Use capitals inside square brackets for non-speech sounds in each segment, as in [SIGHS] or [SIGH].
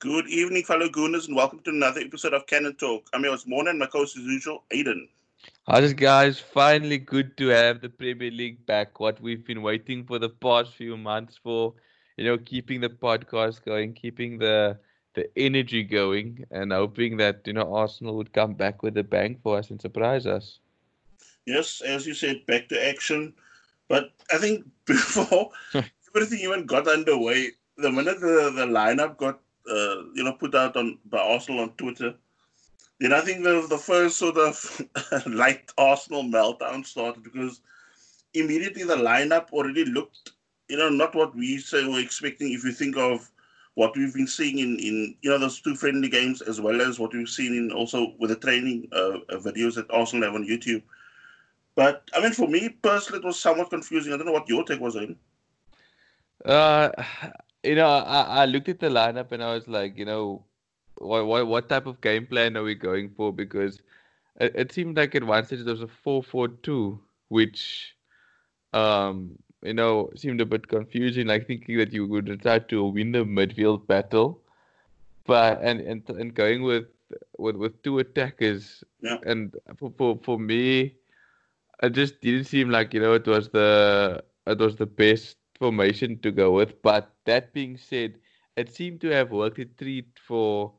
Good evening, fellow Gooners, and welcome to another episode of Cannon Talk. I'm your host, Morning, and my co-host as usual, Aiden. Hi, guys. Finally, good to have the Premier League back. What we've been waiting for the past few months for, you know, keeping the podcast going, keeping the the energy going, and hoping that you know Arsenal would come back with a bang for us and surprise us. Yes, as you said, back to action. But I think [LAUGHS] before [LAUGHS] everything even got underway, the minute the, the lineup got uh, you know put out on by Arsenal on Twitter, then I think the the first sort of [LAUGHS] light Arsenal meltdown started because immediately the lineup already looked you know not what we say were expecting. If you think of what we've been seeing in, in you know those two friendly games as well as what we've seen in also with the training uh, uh videos that Arsenal have on YouTube. But I mean, for me personally, it was somewhat confusing. I don't know what your take was on. Uh, you know, I, I looked at the lineup and I was like, you know, what what what type of game plan are we going for? Because it, it seemed like at one stage there was a four four two, which um you know seemed a bit confusing, like thinking that you would try to win the midfield battle, but and and and going with with with two attackers, yeah. and for, for for me, it just didn't seem like you know it was the it was the best formation to go with. But that being said, it seemed to have worked a treat for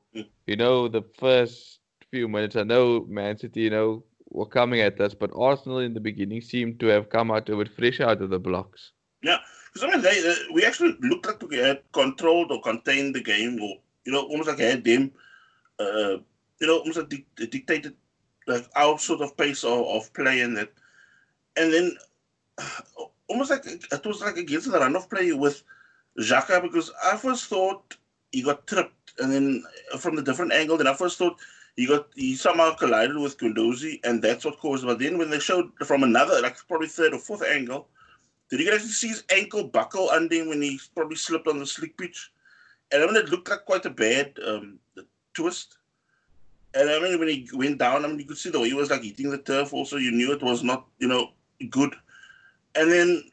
you know the first few minutes. I know Man City, you know, were coming at us, but Arsenal in the beginning seemed to have come out of it fresh out of the blocks. Yeah, because I mean, they, they, we actually looked like we had controlled or contained the game, or you know, almost like had them, uh, you know, almost like di- dictated like our sort of pace of, of play and that, and then [SIGHS] almost like it was like against the run of play with Xhaka because I first thought he got tripped, and then from the different angle, then I first thought he got he somehow collided with Guendouzi, and that's what caused. It. But then when they showed from another, like probably third or fourth angle, did you guys see his ankle buckle under when he probably slipped on the slick pitch? And I mean, it looked like quite a bad um, twist. And I mean, when he went down, I mean, you could see the way he was like hitting the turf. Also, you knew it was not, you know, good. And then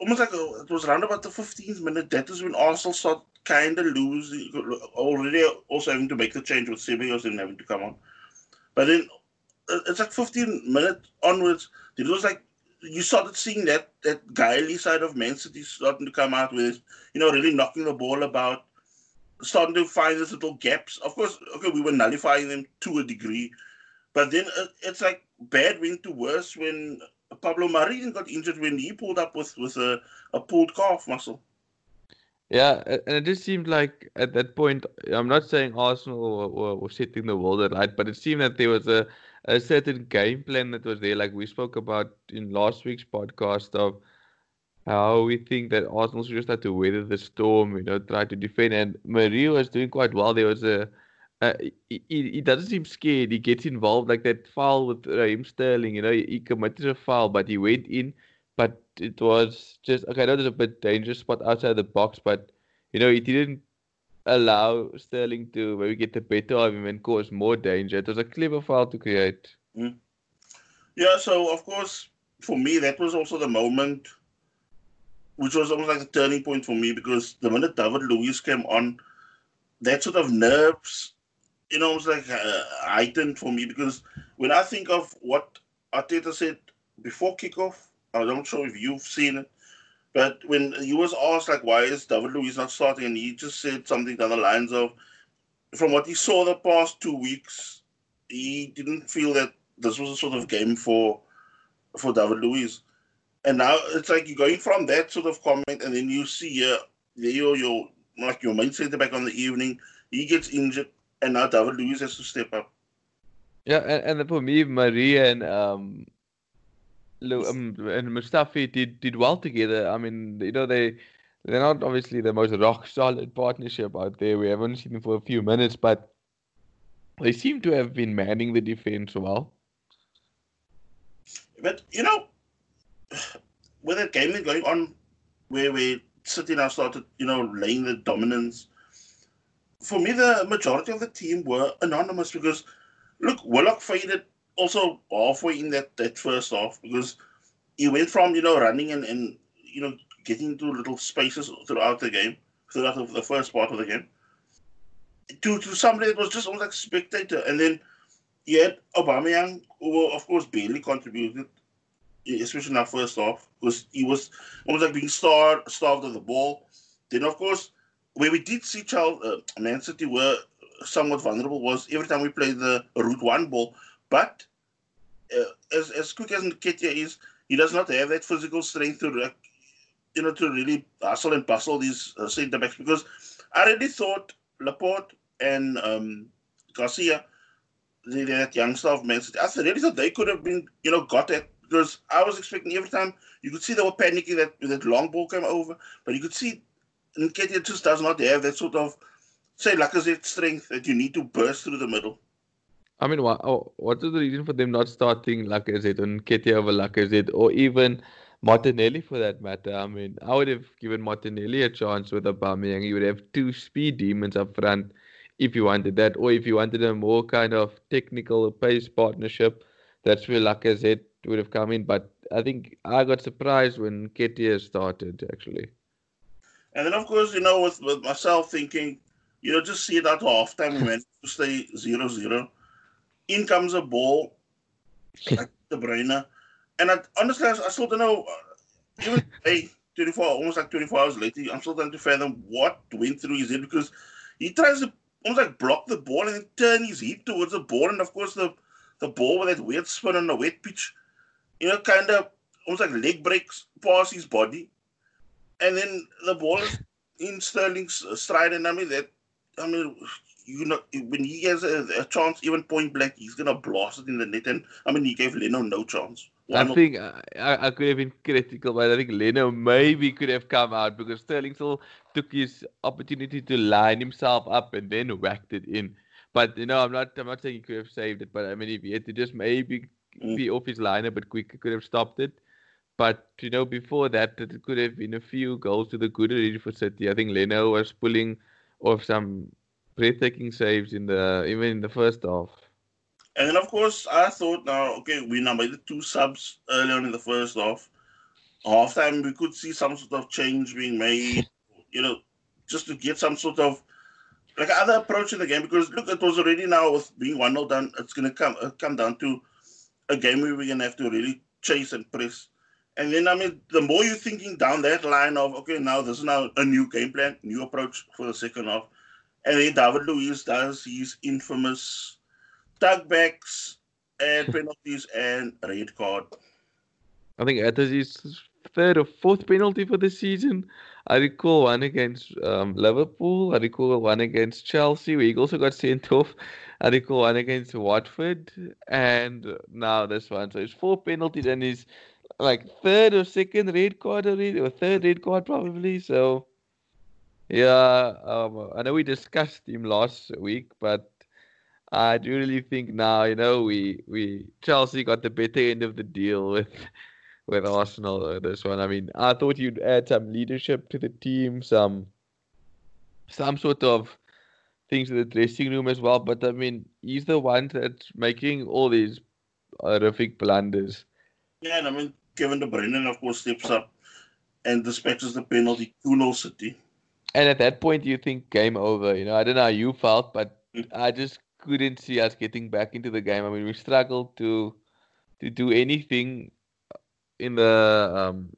almost like a, it was around about the 15th minute. That is when Arsenal started kind of losing, already also having to make the change with Ceballos and having to come on. But then it's like 15 minutes onwards. It was like you started seeing that that guily side of Man City starting to come out with, you know, really knocking the ball about, starting to find these little gaps. Of course, okay, we were nullifying them to a degree, but then it's like bad went to worse when Pablo Mari got injured when he pulled up with with a, a pulled calf muscle. Yeah, and it just seemed like at that point, I'm not saying Arsenal were, were, setting the world alight, but it seemed that there was a, a certain game plan that was there, like we spoke about in last week's podcast of how we think that Arsenal should just have to weather the storm, you know, try to defend. And Mari was doing quite well. There was a uh, he, he doesn't seem scared. He gets involved like that foul with Raheem Sterling. You know, he, he committed a foul, but he went in. But it was just okay. I know there's a bit dangerous spot outside the box, but you know he didn't allow Sterling to maybe get the better of him and cause more danger. It was a clever foul to create. Mm. Yeah. So of course, for me, that was also the moment, which was almost like a turning point for me because the minute David Luiz came on, that sort of nerves you know, it was like uh, heightened for me because when I think of what Arteta said before kickoff, I don't sure if you've seen it, but when he was asked like why is David Luiz not starting, and he just said something down the lines of, from what he saw the past two weeks, he didn't feel that this was a sort of game for for David Luiz. And now it's like you're going from that sort of comment, and then you see uh, your like your main centre back on the evening, he gets injured and now David Luiz has to step up. Yeah, and, and for me, Mari and um, um, and Mustafi did did well together. I mean, you know, they they're not obviously the most rock solid partnership out there. We haven't seen them for a few minutes, but they seem to have been manning the defense well. But you know, [SIGHS] with that game going on, where we City now started, you know, laying the dominance for me, the majority of the team were anonymous because, look, Willock faded also halfway in that, that first half because he went from, you know, running and, and, you know, getting into little spaces throughout the game, throughout the first part of the game. to to somebody that was just almost like a spectator. And then you had Aubameyang, who of course barely contributed, especially in our first half, because he was almost like being star starved of the ball. Then of course, where we did see Charles, uh, Man City were somewhat vulnerable was every time we played the route one ball. But uh, as as quick as Nketiah is, he does not have that physical strength to, you know, to really hustle and bustle these uh, centre backs. Because I really thought Laporte and um, Garcia, the, that youngster of Man City, I really thought they could have been, you know, got at because I was expecting every time you could see they were panicking that that long ball came over, but you could see Nketiah just does not have that sort of say Lacazette strength that you need to burst through the middle. I mean, what, oh, what is the reason for them not starting Lacazette and Nketiah over Lacazette or even Martinelli for that matter? I mean, I would have given Martinelli a chance with Aubameyang. You would have two speed demons up front if you wanted that, or if you wanted a more kind of technical pace partnership, that's where Lacazette would have come in. But I think I got surprised when Nketiah started actually. And then, of course, you know, with, with myself thinking, you know, just see that at halftime. We went to stay 0 0. In comes a ball, like De Bruyne. And I, honestly, I, I still don't know. Uh, even [LAUGHS] hey, 24, almost like 24 hours later, I'm still trying to fathom what went through his head because he tries to almost like block the ball and then turn his head towards the ball. And of course, the, the ball with that weird spin on the wet pitch, you know, kind of almost like leg breaks past his body. And then the ball is in Sterling's stride. And I mean, that I mean, you know, when he has a, a, chance, even point blank, he's gonna blast it in the net. And I mean, he gave Leno no chance. One I think I, I could have been critical, but I think Leno maybe could have come out because Sterling still took his opportunity to line himself up and then whacked it in. But you know, I'm not I'm not saying he could have saved it, but I mean, if he had to just maybe mm. be off his line a bit quicker, could have stopped it. But you know, before that, it could have been a few goals to the good already for City. I think Leno was pulling off some breathtaking saves in the even in the first half. And then of course I thought now okay we now made the two subs early on in the first half. Half time, we could see some sort of change being made, [LAUGHS] you know, just to get some sort of like other approach in the game because look it was already now with being one 0 done it's gonna come uh, come down to a game where we're gonna have to really chase and press. And then I mean the more you're thinking down that line of okay now this is now a new game plan, new approach for the second half and then David Luiz does his infamous tugbacks and [LAUGHS] penalties and red card. I think that is his third or fourth penalty for the season. I recall one against um, Liverpool. I recall one against Chelsea, where he also got sent [LAUGHS] off. I recall one against Watford, and now this one. So it's four penalties, and he's like third or second red card already, or third red card probably. So yeah, um, I know we discussed him last week, but I do really think now, you know, we we Chelsea got the better end of the deal with with Arsenal this one. I mean, I thought you'd add some leadership to the team, some some sort of things in the dressing room as well. But I mean, he's the one that's making all these horrific blunders. Yeah, and I mean, Kevin De Bruyne, of course, steps up and dispatches the penalty 2 0 City and at that point, you think game over. You know, I don't know how you felt, but I just couldn't see us getting back into the game. I mean, we struggled to to do anything in the um,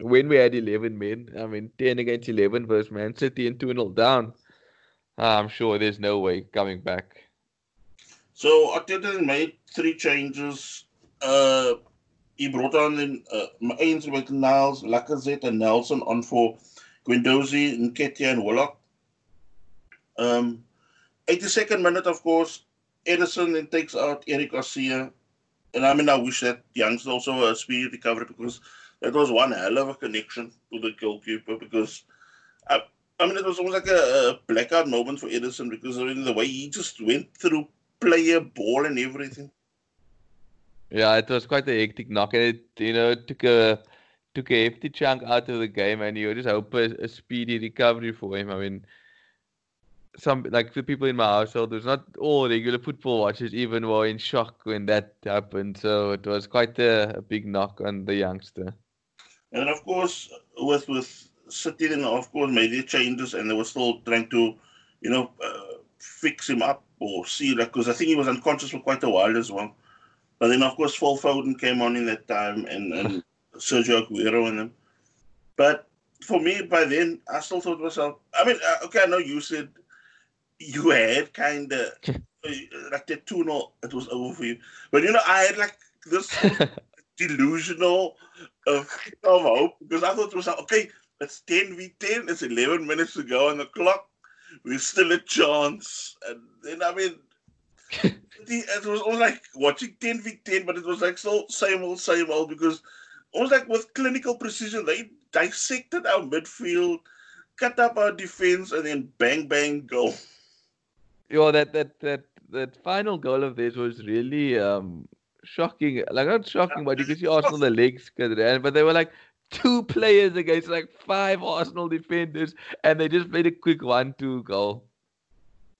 when we had 11 men. I mean, 10 against 11 versus Man City and 2 0 down. I'm sure there's no way coming back. So Arteta made three changes. Uh, he brought on in uh, Ainsley Niles, Lacazette, and Nelson on for Guendouzi, Nketiah, and Willock. Um, 82nd minute, of course, Ederson then takes out Eric Garcia. And I mean, I wish that youngster also a speedy recovery because that was one hell of a connection to the goalkeeper. Because I, I mean, it was almost like a, a blackout moment for Ederson because I mean, the way he just went through player, ball, and everything. Yeah, it was quite a hectic knock, and it you know took a took a hefty chunk out of the game, and you just hope a, a speedy recovery for him. I mean, some like the people in my household, there's not all regular football watchers even were in shock when that happened. So it was quite a, a big knock on the youngster. And of course, with with City, then of course made their changes, and they were still trying to, you know, uh, fix him up or see like because I think he was unconscious for quite a while as well. But then of course Phil Foden came on in that time and, and [LAUGHS] Sergio Aguero and them. But for me by then I still thought myself I mean uh, okay I know you said you had kind [LAUGHS] of like the 2 0 it was over for you. But you know I had like this [LAUGHS] delusional of, of hope because I thought was like, okay, it's 10 v 10, it's 11 minutes to go on the clock, we're still a chance. And then, I mean, it was almost like watching 10 v 10, but it was like so same old, same old because almost like with clinical precision, they dissected our midfield, cut up our defense, and then bang, bang, go. Yeah, that that that that final goal of theirs was really um shocking. Like not shocking, but you can see Arsenal the legs but they were like two players against like five Arsenal defenders, and they just made a quick one-two goal.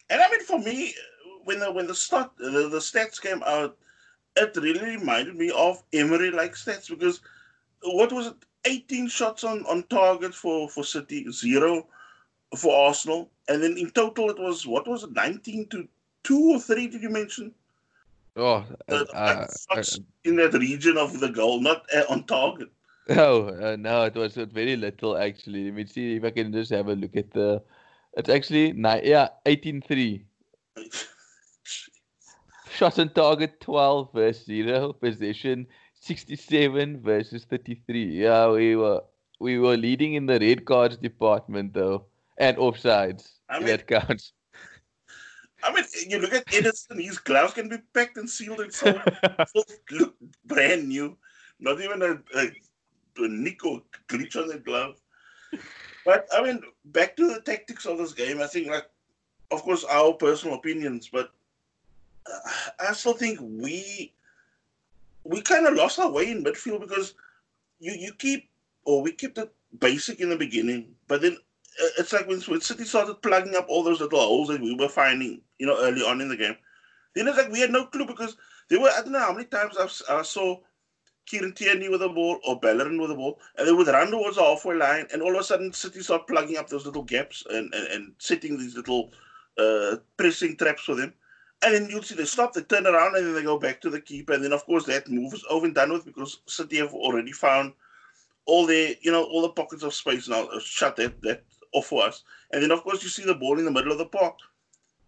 And I mean, for me, when the when the start the, the stats came out, it really reminded me of Emery-like stats because what was it? 18 shots on, on target for, for City, zero for Arsenal. And then in total, it was, what was it, 19 to 2 or 3, did you mention? Oh, uh, uh, uh, in that region of the goal, not uh, on target. No, uh, no, it was very little actually. Let me see if I can just have a look at the. It's actually yeah, eighteen three. [LAUGHS] Shot on target twelve versus zero. Possession sixty seven versus thirty three. Yeah, we were we were leading in the red cards department though, and offsides. I mean, that counts. I mean, you look at Ederson; his gloves can be packed and sealed and so, [LAUGHS] look brand new. Not even a, a, a nick or glitch on the glove. But I mean, back to the tactics of this game. I think, like, of course, our personal opinions, but I still think we we kind of lost our way in midfield because you you keep or we kept it basic in the beginning, but then uh, it's like when, when City started plugging up all those little holes that we were finding, you know, early on in the game. Then it's like we had no clue because there were I don't know how many times I've, I saw Kieran Tierney with the ball or Bellerin with the ball, and they would run towards the halfway line, and all of a sudden City start plugging up those little gaps and, and, and setting these little uh, pressing traps for them. And then you'll see they stop, they turn around, and then they go back to the keeper. And then, of course, that move is over and done with because City have already found all the, you know, all the pockets of space now. Shut that, that off for us. And then, of course, you see the ball in the middle of the park.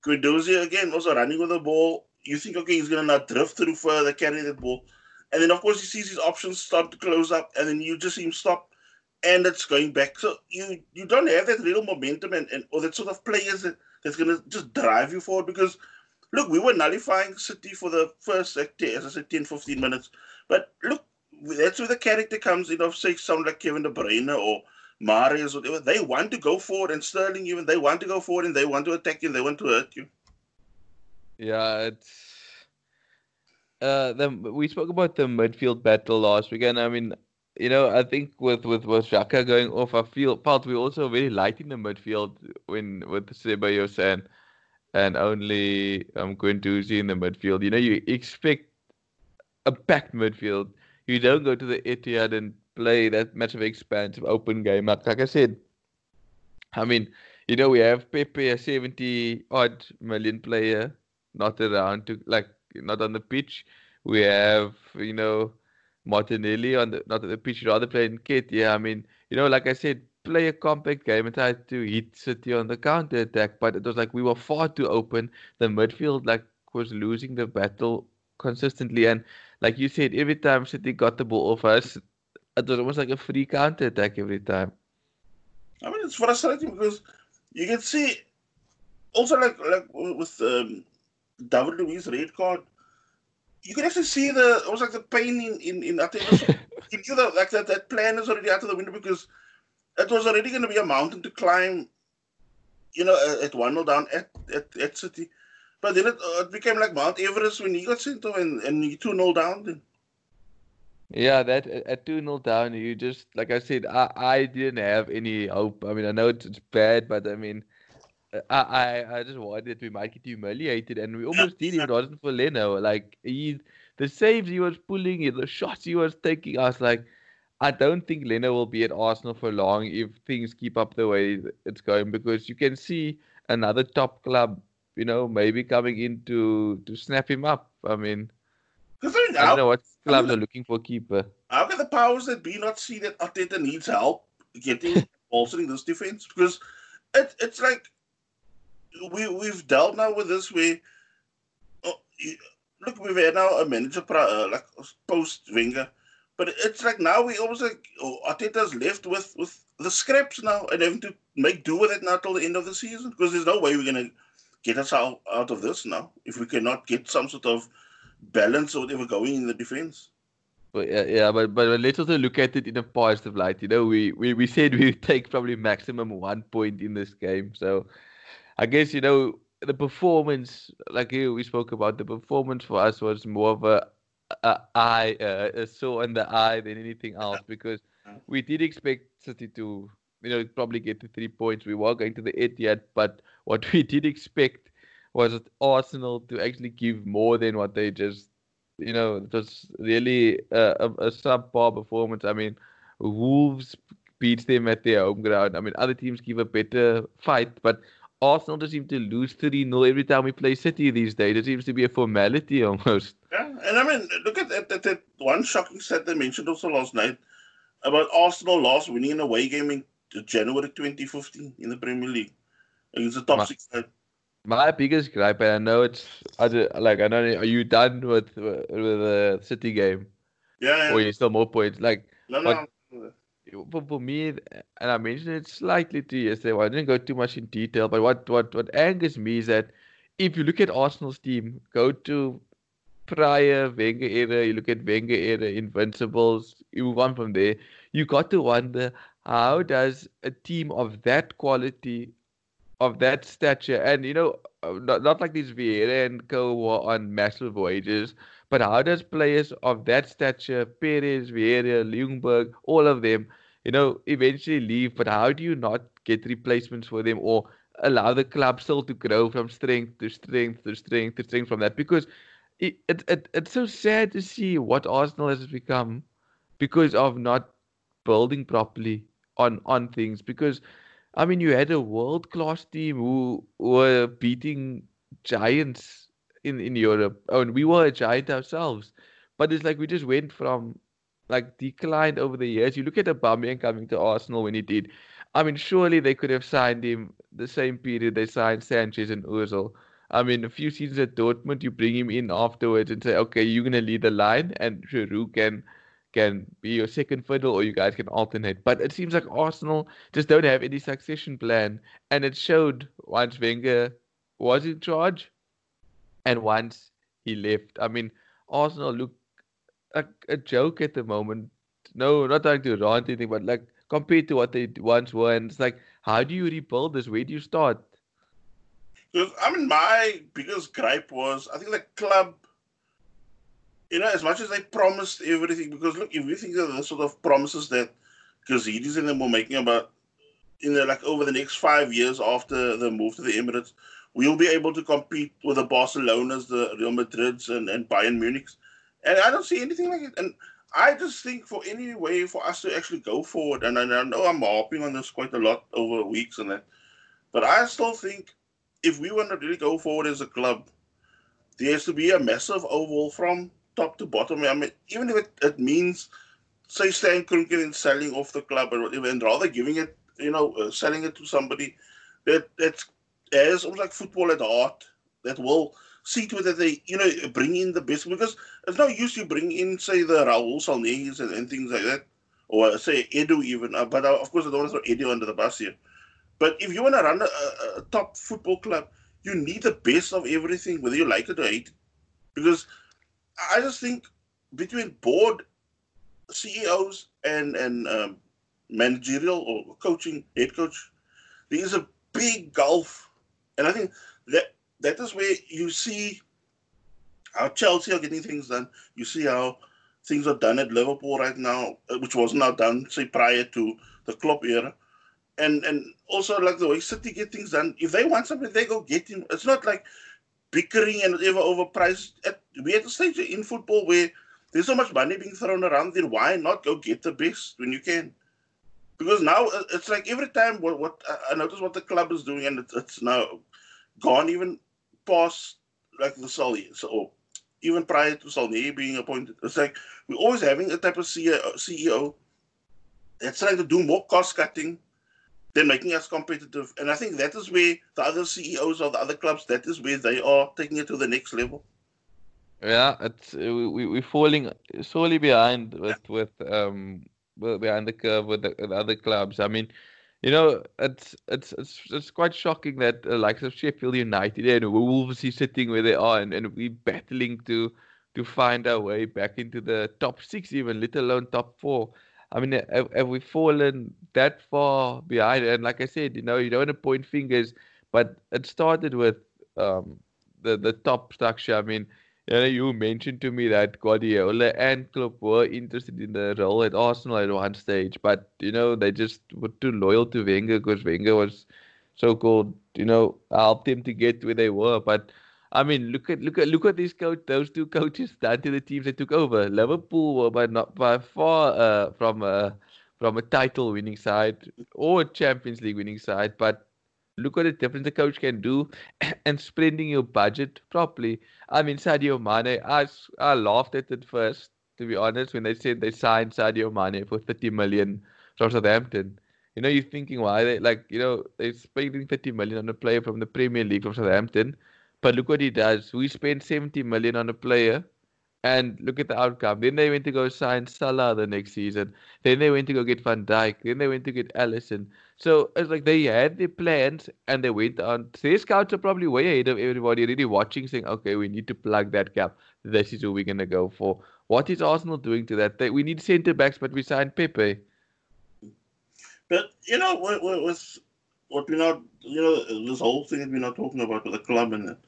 Guendouzi again also running with the ball. You think, okay, he's going to now drift through further, carry that ball. And then, of course, he sees his options start to close up, and then you just see him stop, and it's going back. So you you don't have that real momentum and, and or that sort of players that, that's going to just drive you forward because, look, we were nullifying City for the first, as I said, 10, 15 minutes. But look, that's where the character comes in of, say, someone like Kevin De Bruyne or – Mahrez, whatever, they want to go forward, and Sterling even they want to go forward and they want to attack you, and they want to hurt you. Yeah, it's uh, the, we spoke about the midfield battle last week, and I mean, you know, I think with with with Xhaka going off, I feel felt we also very light in the midfield when with Ceballos and and only um Guendouzi in the midfield. You know, you expect a packed midfield. You don't go to the Etihad and play that much of expansive open game. Like, like I said, I mean, you know, we have Pepe, a 70 odd million player, not around to like not on the pitch. We have, you know, Martinelli on the not on the pitch, rather playing Kit. Yeah, I mean, you know, like I said, play a compact game and try to hit City on the counter attack. But it was like we were far too open. The midfield like was losing the battle consistently, and like you said, every time City got the ball off us, it was almost like a free counter attack every time. I mean, it's frustrating because you can see also like like with um, David Luiz red card, you can actually see the almost like the pain in in, in I think [LAUGHS] you knew that like that that plan is already out of the window because it was already going to be a mountain to climb. You know, at one 0 down at, at at City, but then it, uh, it became like Mount Everest when he got sent off and and you two 0 down. Then yeah, that uh, at 2 0 down, you just, like I said, I, I didn't have any hope. I mean, I know it's, it's bad, but I mean, uh, I, I, I just wanted we might get humiliated, and we almost did if it wasn't for Leno. Like, he, the saves he was pulling, the shots he was taking, I was like, I don't think Leno will be at Arsenal for long if things keep up the way it's going because you can see another top club, you know, maybe coming in to to snap him up. I mean, I, I don't know what clubs mean, are looking for keeper. how can the powers that be not see that Arteta needs help getting [LAUGHS] bolstering this defense? Because it, it's like we we've dealt now with this where oh, look we've had now a manager uh, like post Wenger, but it's like now we almost like oh, Arteta's left with with the scraps now and having to make do with it now till the end of the season because there's no way we're gonna get us out, out of this now if we cannot get some sort of balance or whatever going in the defense. Yeah, yeah, but but let's also look at it in a positive light. You know, we we, we said we [LAUGHS] take probably maximum one point in this game. So I guess you know the performance, like you we spoke about, the performance for us was more of a, a eye, uh, a saw in the eye than anything else because [LAUGHS] we did expect City to, you know, probably get to three points. We were going to the Etihad, but what [LAUGHS] we did expect was Arsenal to actually give more than what they just you know, it was really a, a, a subpar performance. I mean, Wolves beats them at their home ground. I mean, other teams give a better fight, but Arsenal just seem to lose 3 0 every time we play City these days. It seems to be a formality almost. Yeah, and I mean, look at that, that, that one shocking stat they mentioned also last night about Arsenal last winning an away game in January 2015 in the Premier League against the top Ma- six side. My biggest gripe, and I know it's I ju- like I know are you done with with the City game Yeah, or yeah. you still more points? Like No, What- no. For, for me, and I mentioned it slightly to you yesterday. Well, I didn't go too much in detail, but what, what, what angers me is that if you look at Arsenal's team, go to prior Wenger era, you look at Wenger era, Invincibles, you move on from there, you got to wonder how does a team of that quality, of that stature, and you know, uh, not, not like these Vieira and co were on massive wages, but how does players of that stature, Pires, Vieira, Ljungberg, all of them, you know, eventually leave? But how do you not get replacements for them or allow the club still to grow from strength to strength to strength to strength from that? Because it, it, it it's so sad to see what Arsenal has become because of not building properly on on things. Because I mean, you had a world class team who were beating giants in in Europe. Oh, and we were a giant ourselves. But it's like we just went from like declined over the years. You look at Aubameyang coming to Arsenal when he did. I mean, surely they could have signed him the same period they signed Sanchez and Ozil. I mean, a few seasons at Dortmund, you bring him in afterwards and say, okay, you're gonna lead the line, and Giroud can can be your second fiddle, or you guys can alternate. But it seems like Arsenal just don't have any succession plan, and it showed once Wenger was in charge, and once he left. I mean, Arsenal look like a joke at the moment. No, not trying to rant anything, but like compared to what they once were, and it's like, how do you rebuild this? Where do you start? Because I mean, my biggest gripe was I think the club, you know, as much as they promised everything. Because look, if you think of the sort of promises that Gazidis and them were making about, you know, like over the next five years after the move to the Emirates, we'll be able to compete with the Barcelonas, the Real Madrids, and, and Bayern Munich's. And I don't see anything like it. And I just think for any way for us to actually go forward, and I know I'm harping on this quite a lot over weeks and that, but I still think if we want to really go forward as a club, there has to be a massive overhaul from top to bottom. I mean, even if it, it means, say, Stan Kroenke and selling off the club or whatever, and rather giving it, you know, uh, selling it to somebody that that's has almost like football at heart that will see to it that they, you know, bring in the best. Because it's no use you bring in, say, the Raul Sanllehi and, and things like that, or uh, say Edu even. Uh, but uh, of course, I don't want to throw Edu under the bus here. But if you want to run a, a, a top football club, you need the best of everything, whether you like it or hate it. Because I just think between board, CEOs, and and um, managerial or coaching head coach, there is a big gulf, and I think that that is where you see how Chelsea are getting things done. You see how things are done at Liverpool right now, uh, which was not done say prior to the Klopp era and and also like the way City get things done. If they want something, they go get him. It's not like bickering and whatever over. At, we at the stage in football where there's so much money being thrown around. Then why not go get the best when you can? Because now uh, it's like every time what, what I notice what the club is doing, and it's, it's now gone even past like the Sully, so even prior to Saulnier being appointed, it's like we're always having a type of CEO that's trying to do more cost cutting than making us competitive. And I think that is where the other CEOs of the other clubs, that is where they are taking it to the next level. Yeah, it's we we're falling sorely behind with with um behind the curve with the, with other clubs. I mean, you know, it's it's it's it's quite shocking that uh, like of Sheffield United and Wolves is sitting where they are, and, and we battling to to find our way back into the top six, even let alone top four. I mean, have, have we fallen that far behind? And like I said, you know, you don't want to point fingers, but it started with um, the the top structure. I mean, you, know, you mentioned to me that Guardiola and Klopp were interested in the role at Arsenal at one stage, but you know they just were too loyal to Wenger because Wenger was so-called, you know, helped them to get where they were. But I mean, look at look at look at these coach those two coaches [LAUGHS] done to the teams that took over. Liverpool were by not by far uh, from a from a title winning side or a Champions League winning side, but look what a difference a coach can do [CLEARS THROAT] and spending your budget properly. I mean, Sadio Mane, I, I laughed at it first, to be honest, when they said they signed Sadio Mane for 30 million from Southampton. You know, you're thinking, why they like, you know, they're spending 30 million on a player from the Premier League from Southampton. But look what he does. We spent 70 million on a player and look at the outcome. Then they went to go sign Salah the next season. Then they went to go get Van Dijk. Then they went to get Alisson. So it's like they had their plans and they went on. Their scouts are probably way ahead of everybody, really watching, saying, okay, we need to plug that gap. This is who we're going to go for. What is Arsenal doing to that? They, we need centre backs, but we signed Pepe. But, you know, with, with what we're not, you know, this whole thing that we're not talking about with the club and that,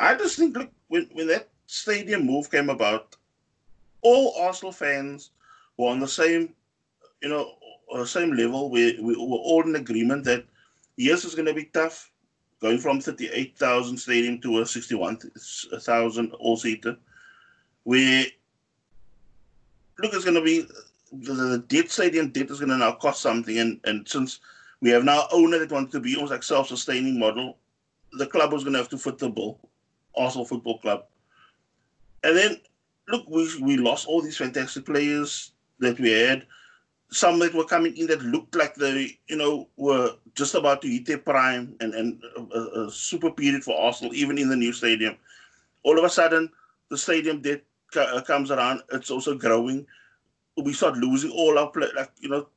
I just think, look, when, when that stadium move came about, all Arsenal fans were on the same, you know, uh, same level. We, we were all in agreement that yes, it's going to be tough going from 38,000 stadium to a 61,000 all seater. We look, it's going to be the, the debt stadium debt is going to now cost something, and and since we have now owner that wants to be almost like self-sustaining model, the club was going to have to foot the bill, Arsenal Football Club. And then look, we we lost all these fantastic players that we had some that were coming in that looked like they, you know, were just about to hit their prime and, and a, a, super period for Arsenal, even in the new stadium. All of a sudden, the stadium debt uh, comes around. It's also growing. We start losing all our play, like you know,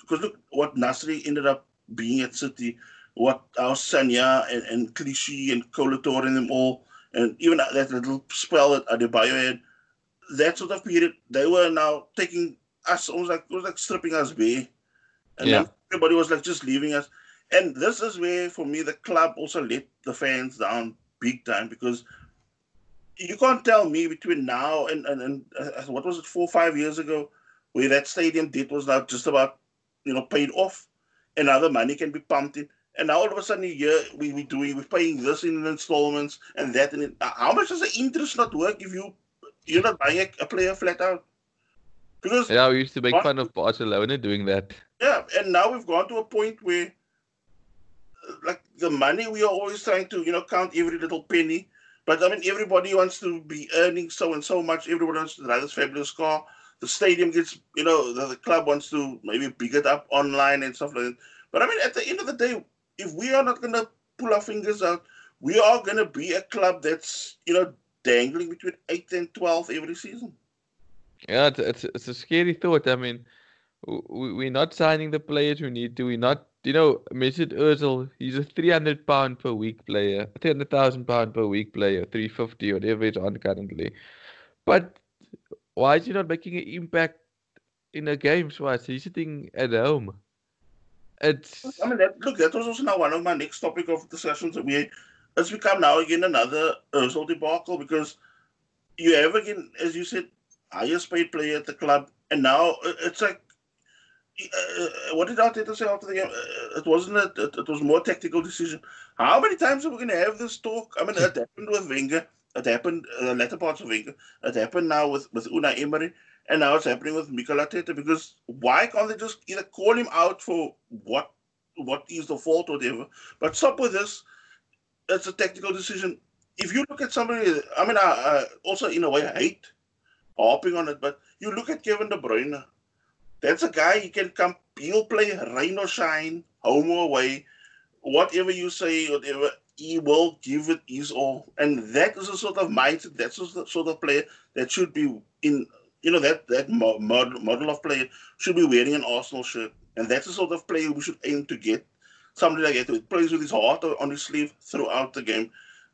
because look what Nasri ended up being at City, what our Sagna and, and Clichy and Kolo Toure and them all, and even that little spell that Adebayor had, that sort of period, they were now taking us almost like it was like stripping us bare, and yeah. everybody was like just leaving us. And this is where, for me, the club also let the fans down big time because you can't tell me between now and and, and uh, what was it four five years ago where that stadium debt was now just about you know paid off and other money can be pumped in and now all of a sudden here we we doing we're paying this in installments and that and it, how much does the interest not work if you you're not buying a, a player flat out because yeah, we used to make fun of Barcelona doing that. Yeah, and now we've gone to a point where, like, the money we are always trying to, you know, count every little penny. But I mean, everybody wants to be earning so and so much. Everybody wants to drive this fabulous car. The stadium gets, you know, the, the club wants to maybe big it up online and stuff like that. But I mean, at the end of the day, if we are not going to pull our fingers out, we are going to be a club that's, you know, dangling between 8 and 12 every season. Yeah, it's, it's, it's a scary thought. I mean, we, we're not signing the players we need to. We're not, you know, Mesut Ozil, he's a 300 pound per week player, 300,000 pound per week player, 350, whatever it's on currently. But why is he not making an impact in the games? Why is he sitting at home. It's. I mean, that, look, that was also now one of my next topic of discussions that we. It's become now again another Ozil debacle because you have again, as you said, highest paid player at the club, and now uh, it's like. Uh, uh, what did Arteta say after the game? Uh, it wasn't a, it, it was more tactical decision. How many times are we going to have this talk? I mean, it [LAUGHS] happened with Wenger. It happened uh, latter parts of Wenger. It happened now with with Unai Emery, and now it's happening with Mikel Arteta. Because why can't they just either call him out for what what is the fault or whatever, but stop with this. It's a technical decision. if you look at somebody, I mean, I, I also in a way I hate harping on it, but you look at Kevin De Bruyne. That's a guy he can come. He'll play rain or shine, home or away, whatever you say, whatever he will give it his all, and that is a sort of mindset. That's the sort of player that should be in. You know that that model of player should be wearing an Arsenal shirt, and that's the sort of player we should aim to get. Somebody like that who plays with his heart on his sleeve throughout the game.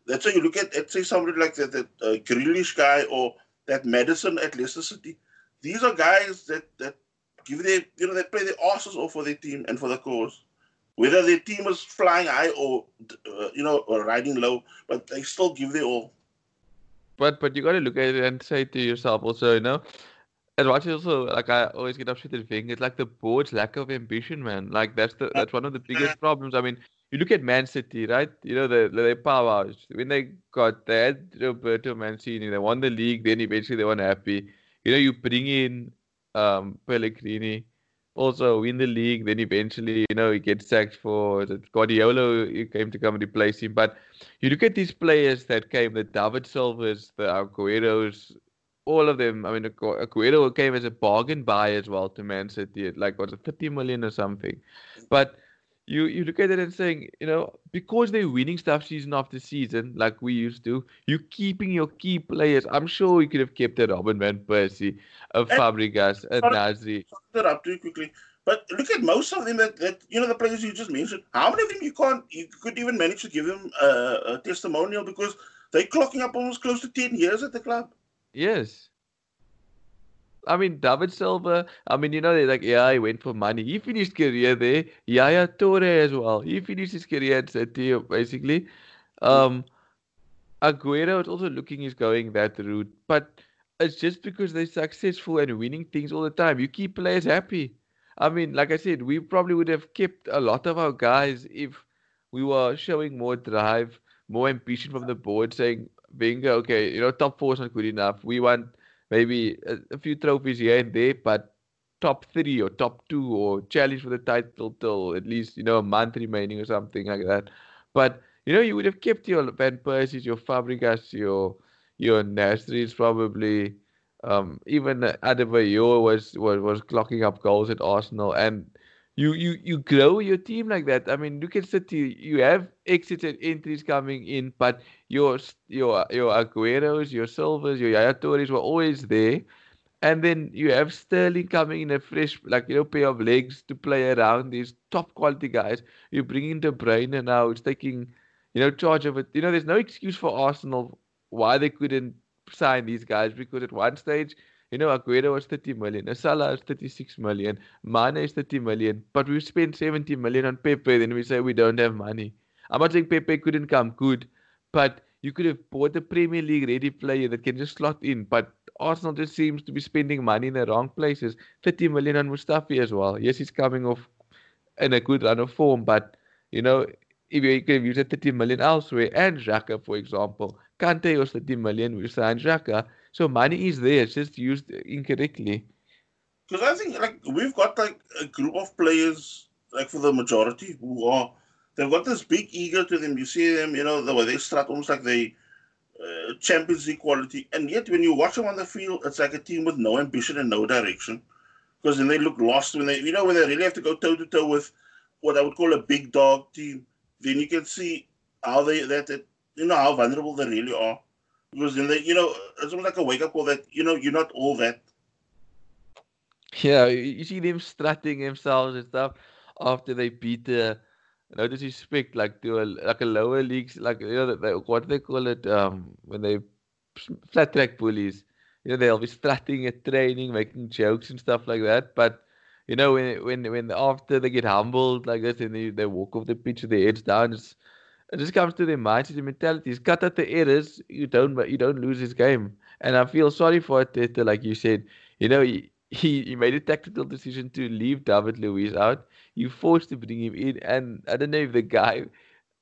That's why you look at, let's say, somebody like that, that uh, Grealish guy or that Maddison at Leicester City. These are guys that that give their, you know, they play their asses off for their team and for the cause. Whether their team is flying high or, uh, you know, or riding low, but they still give their all. But but you got to look at it and say to yourself also, you know, and watch also like I always get upset at thing. It's like the board's lack of ambition, man. Like that's the that's one of the biggest problems. I mean, you look at Man City, right? You know, the the powerhouse. When they got they had Roberto Mancini, they won the league, then eventually they weren't happy. You know, you bring in um, Pellegrini, also win the league, then eventually, you know, he gets sacked for Guardiola he came to come and replace him. But you look at these players that came, the David Silvas, the Agueros, all of them. I mean, Aguero came as a bargain buy as well to Man City, like was it 30 million or something. But you you look at it and saying, you know, because they're winning stuff season after season, like we used to, you're keeping your key players. I'm sure you could have kept a Robin Van Persie, a Fabregas, a Nasri. up too quickly. But look at most of them that, that you know the players you just mentioned. How many of them you can't you could even manage to give them a, a testimonial because they're clocking up almost close to ten years at the club. Yes. I mean, David Silva, I mean, you know, they're like, yeah, he went for money. He finished career there. Yaya Toure as well. He finished his career at City, basically. Um, Aguero is also looking he's going that route. But it's just because they're successful and winning things all the time. You keep players happy. I mean, like I said, we probably would have kept a lot of our guys if we were showing more drive, more ambition from the board, saying, Wenger, okay, you know, top four is not good enough. We want maybe a, a few trophies here and there, but top three or top two or challenge for the title till at least you know a month remaining or something like that. But you know you would have kept your Van Persie's, your Fabregas, your your Nasri's probably. Um, even Adebayor was, was was clocking up goals at Arsenal, and you you you grow your team like that. I mean, look at City. You have exits and entries coming in, but your your your Agueros, your Silvas, your Yaya were always there. And then you have Sterling coming in a fresh, like you know, pair of legs to play around these top quality guys. You bring in De Bruyne now; it's taking, you know, charge of it. You know, there's no excuse for Arsenal why they couldn't sign these guys because at one stage you know, Aguero was 30 million, Salah is 36 million, Mane is 30 million, but we spent 70 million on Pepe, then we say we don't have money. I'm not saying Pepe couldn't come good, but you could have bought a Premier League ready player that can just slot in. But Arsenal just seems to be spending money in the wrong places. 30 million on Mustafi as well. Yes, he's coming off in a good run of form, but you know, if you could have used 30 million elsewhere, and Xhaka, for example, Kante was 30 million, we signed Xhaka. So money is there, it's just used incorrectly. Because I think like we've got like a group of players, like for the majority, who are they've got this big ego to them. You see them, you know, the way they start almost like they uh, Champions League quality, and yet when you watch them on the field, it's like a team with no ambition and no direction. Because then they look lost when they, you know, when they really have to go toe to toe with what I would call a big dog team. Then you can see how they that, that you know how vulnerable they really are because then they, you know, it's almost like a wake up call that you know you're not all that. Yeah, you see them strutting themselves and stuff after they beat the. No disrespect, like to a like a lower leagues, like you know, they, what they call it? Um, when they flat track bullies, you know, they'll be strutting at training, making jokes and stuff like that. But you know, when when when after they get humbled like this and they, they walk off the pitch with their heads down, it's it just comes to their mindset and mentalities. Cut out the errors, you don't you don't lose this game. And I feel sorry for Arteta, like you said. You know, he, [LAUGHS] he, he made a tactical decision to leave David Luiz out. You forced to bring him in, and I don't know if the guy.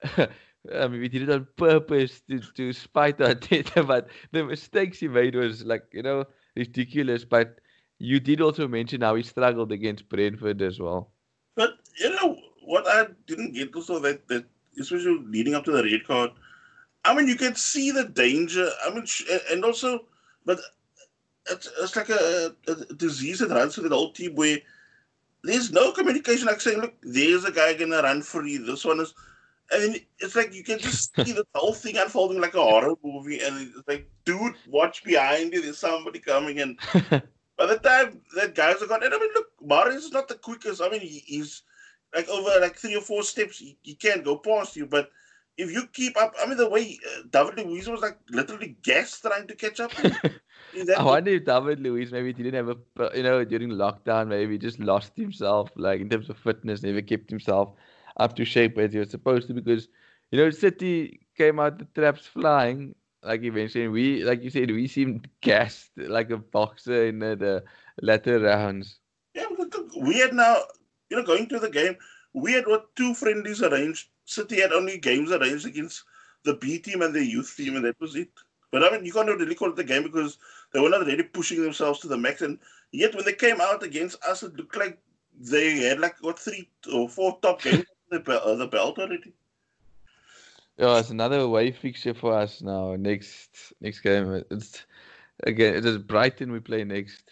[LAUGHS] I mean, we did it on purpose to, to spite Arteta, [LAUGHS] but the mistakes he made was like, you know, ridiculous. But you did also mention how he struggled against Brentford as well. But, you know, what I didn't get also that, that especially leading up to the red card, I mean, you can see the danger. I mean, and also, but it's, it's like a, a, disease that runs through the whole team where there's no communication. Like saying, look, there's a guy gonna run free. This one is, and it's like you can just [LAUGHS] see the whole thing unfolding like a horror movie. And it's like, dude, watch behind you. There's somebody coming. And [LAUGHS] by the time that guys are gone, and I mean, look, Mahrez is not the quickest. I mean, he, he's like over like three or four steps. He, he can't go past you, but if you keep up, I mean, the way uh, David Luiz was like literally gas trying to catch up. [LAUGHS] I wonder if David Luiz maybe didn't have a, you know, during lockdown, maybe he just lost himself, like in terms of fitness, never kept himself up to shape as he was supposed to because, you know, City came out the traps flying, like you mentioned. We, like you said, we seemed gassed like a boxer in the, the latter rounds. Yeah, we had now, you know, going to the game, we had what two friendlies arranged. City had only games arranged against the B team and the youth team, and that was it. But I mean, you can't really call it the game because they were not really pushing themselves to the max. And yet, when they came out against us, it looked like they had like what three or four top [LAUGHS] games the, uh, the belt already. Yeah, it's another away fixture for us now. Next next game, it's again it is Brighton we play next.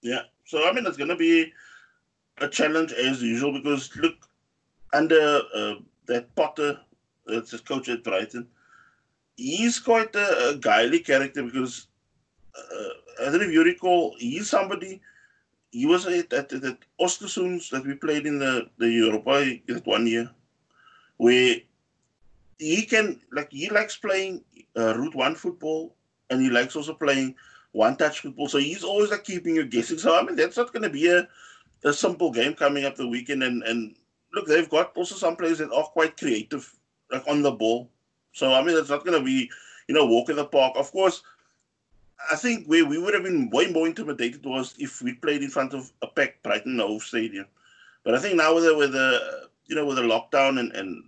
Yeah, so I mean it's gonna be a challenge as usual because look under uh, that Potter, that's his coach at Brighton he's quite a, a guily character because uh, I don't know if you recall, he's somebody. He was at, at, at Ostersunds that we played in the the Europa that one year, where he can like he likes playing uh, route one football, and he likes also playing one touch football. So he's always like keeping you guessing. So I mean that's not going to be a a simple game coming up the weekend. And and look, they've got also some players that are quite creative, like on the ball. So I mean, it's not going to be, you know, walk in the park. Of course, I think where we would have been way more intimidated was if we played in front of a packed Brighton Hove Stadium. But I think now with the, with the you know with the lockdown and, and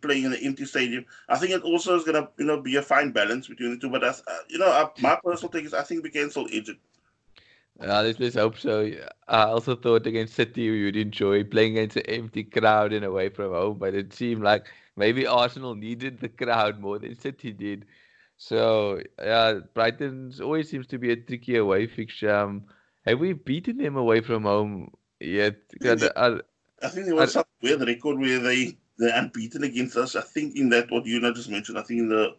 playing in the empty stadium, I think it also is going to you know be a fine balance between the two. But as, you know, my personal take is I think we can still edge it. Yeah, let's, let's hope so. I also thought against City we would enjoy playing against an empty crowd and away from home, but it seemed like maybe Arsenal needed the crowd more than City did. So yeah, Brighton always seems to be a tricky away fixture. Um, have we beaten them away from home yet? I think, uh, I think there was I, some weird record where they they're unbeaten against us. I think in that what you just mentioned. I think in the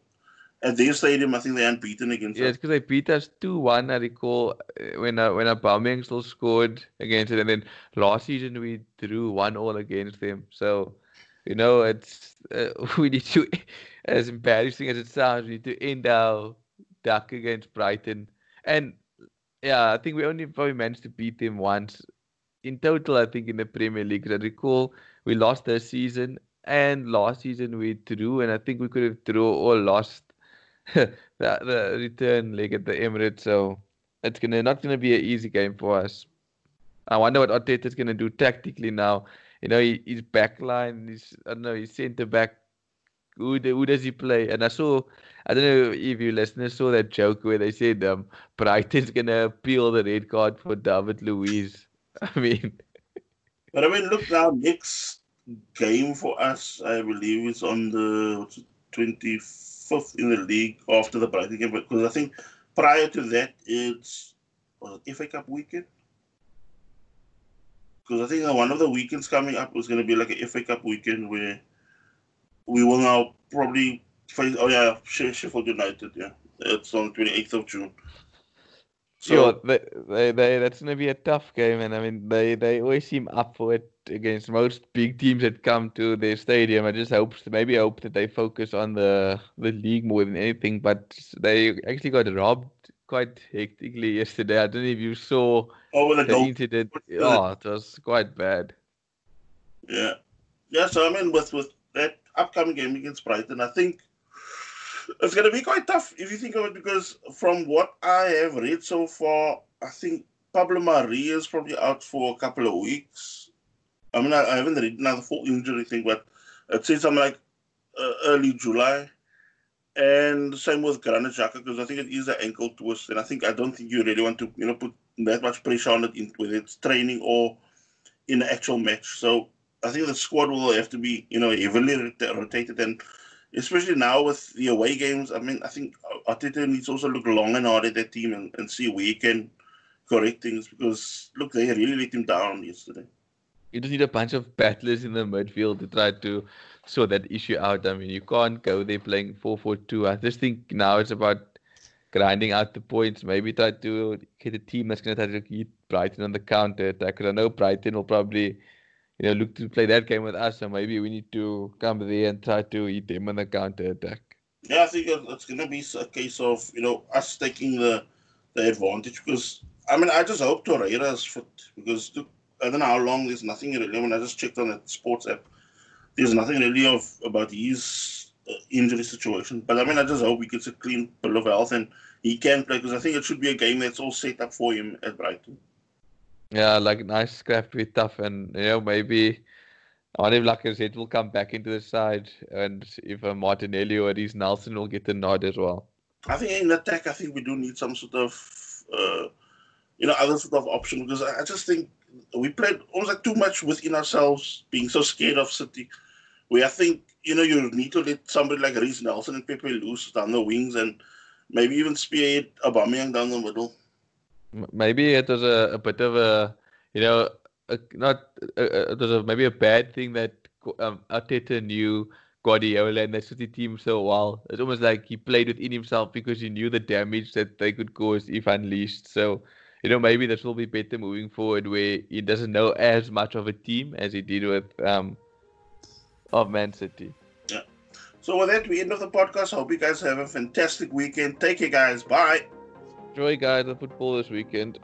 at their stadium, I think they're unbeaten against yeah, us. because they beat us 2 1. I recall uh, when uh, when Aubameyang still scored against it. And then last season, we drew 1 all against them. So you know, it's uh, [LAUGHS] we need to, as embarrassing as it sounds, we need to end our duck against Brighton. And yeah, I think we only probably managed to beat them once in total. I think in the Premier League. I recall we lost this season, and last season we drew, and I think we could have drew or lost [LAUGHS] the, the return leg at the Emirates. So it's gonna not gonna be an easy game for us. I wonder what Arteta's gonna do tactically now you know, his back line, his I don't know, his centre back. Who who does he play? And I saw, I don't know if you listeners saw that joke where they said um Brighton's gonna appeal the red card for David Luiz. [LAUGHS] I mean, but I mean, look now, next game for us, I believe, is on the twenty fifth in the league after the Brighton game, because I think prior to that it's well, FA Cup weekend because I think one of the weekends coming up was going to be like a FA Cup weekend where we will now probably face. Oh yeah, Sheffield United. Yeah, it's on the twenty eighth of June. So they, they, they, that's going to be a tough game, and I mean they, they always seem up for it against most big teams that come to their stadium. I just hope maybe I hope that they focus on the the league more than anything. But they actually got robbed quite hectically yesterday. I don't know if you saw oh, the, the incident. Oh, it was quite bad. Yeah, yeah. So I mean, with with that upcoming game against Brighton, I think it's going to be quite tough if you think of it because from what I have read so far, I think Pablo Mari is probably out for a couple of weeks. I mean, I, I haven't read now the full injury thing, but it says something like uh, early July. And the same with Granit Xhaka because I think it is an ankle twist, and I think I don't think you really want to you know put that much pressure on it in, whether it's training or in an actual match. So I think the squad will have to be you know heavily rotated, and especially now with the away games. I mean, I think Arteta needs to also look long and hard at that team and, and see where he can correct things because look, they really let him down yesterday. You just need a bunch of battlers in the midfield to try to sort that issue out. I mean, you can't go there playing 4 4 2. I just think now it's about grinding out the points. Maybe try to get a team that's going to try to keep Brighton on the counter attack. Because I know Brighton will probably you know, look to play that game with us, so maybe we need to come there and try to eat them on the counter attack. Yeah, I think it's going to be a case of you know us taking the the advantage because I mean I just hope Torreira is fit because look, I don't know how long there's nothing really. When I just checked on the sports app, there's nothing really of about his uh, injury situation. But I mean I just hope he gets a clean bill of health and he can play because I think it should be a game that's all set up for him at Brighton. Yeah, like nice scrap to be tough, and you know maybe I wonder if Lacazette will come back into the side, and if uh, Martinelli or Reiss Nelson will get the nod as well. I think in attack, I think we do need some sort of uh, you know other sort of option because I, I just think we played almost like too much within ourselves, being so scared of City. Where I think you know you need to let somebody like Reiss Nelson and Pepe loose down the wings, and maybe even spearhead Aubameyang down the middle maybe it was a, a bit of a, you know, a, not a, it was a, maybe a bad thing that um, Arteta knew Guardiola and the City team so well. It's almost like he played within himself because he knew the damage that they could cause if unleashed. So, you know, maybe this will be better moving forward where he doesn't know as much of a team as he did with um of Man City. Yeah. So with that, we end of the podcast. Hope you guys have a fantastic weekend. Take care, guys. Bye enjoy, guys, the football this weekend.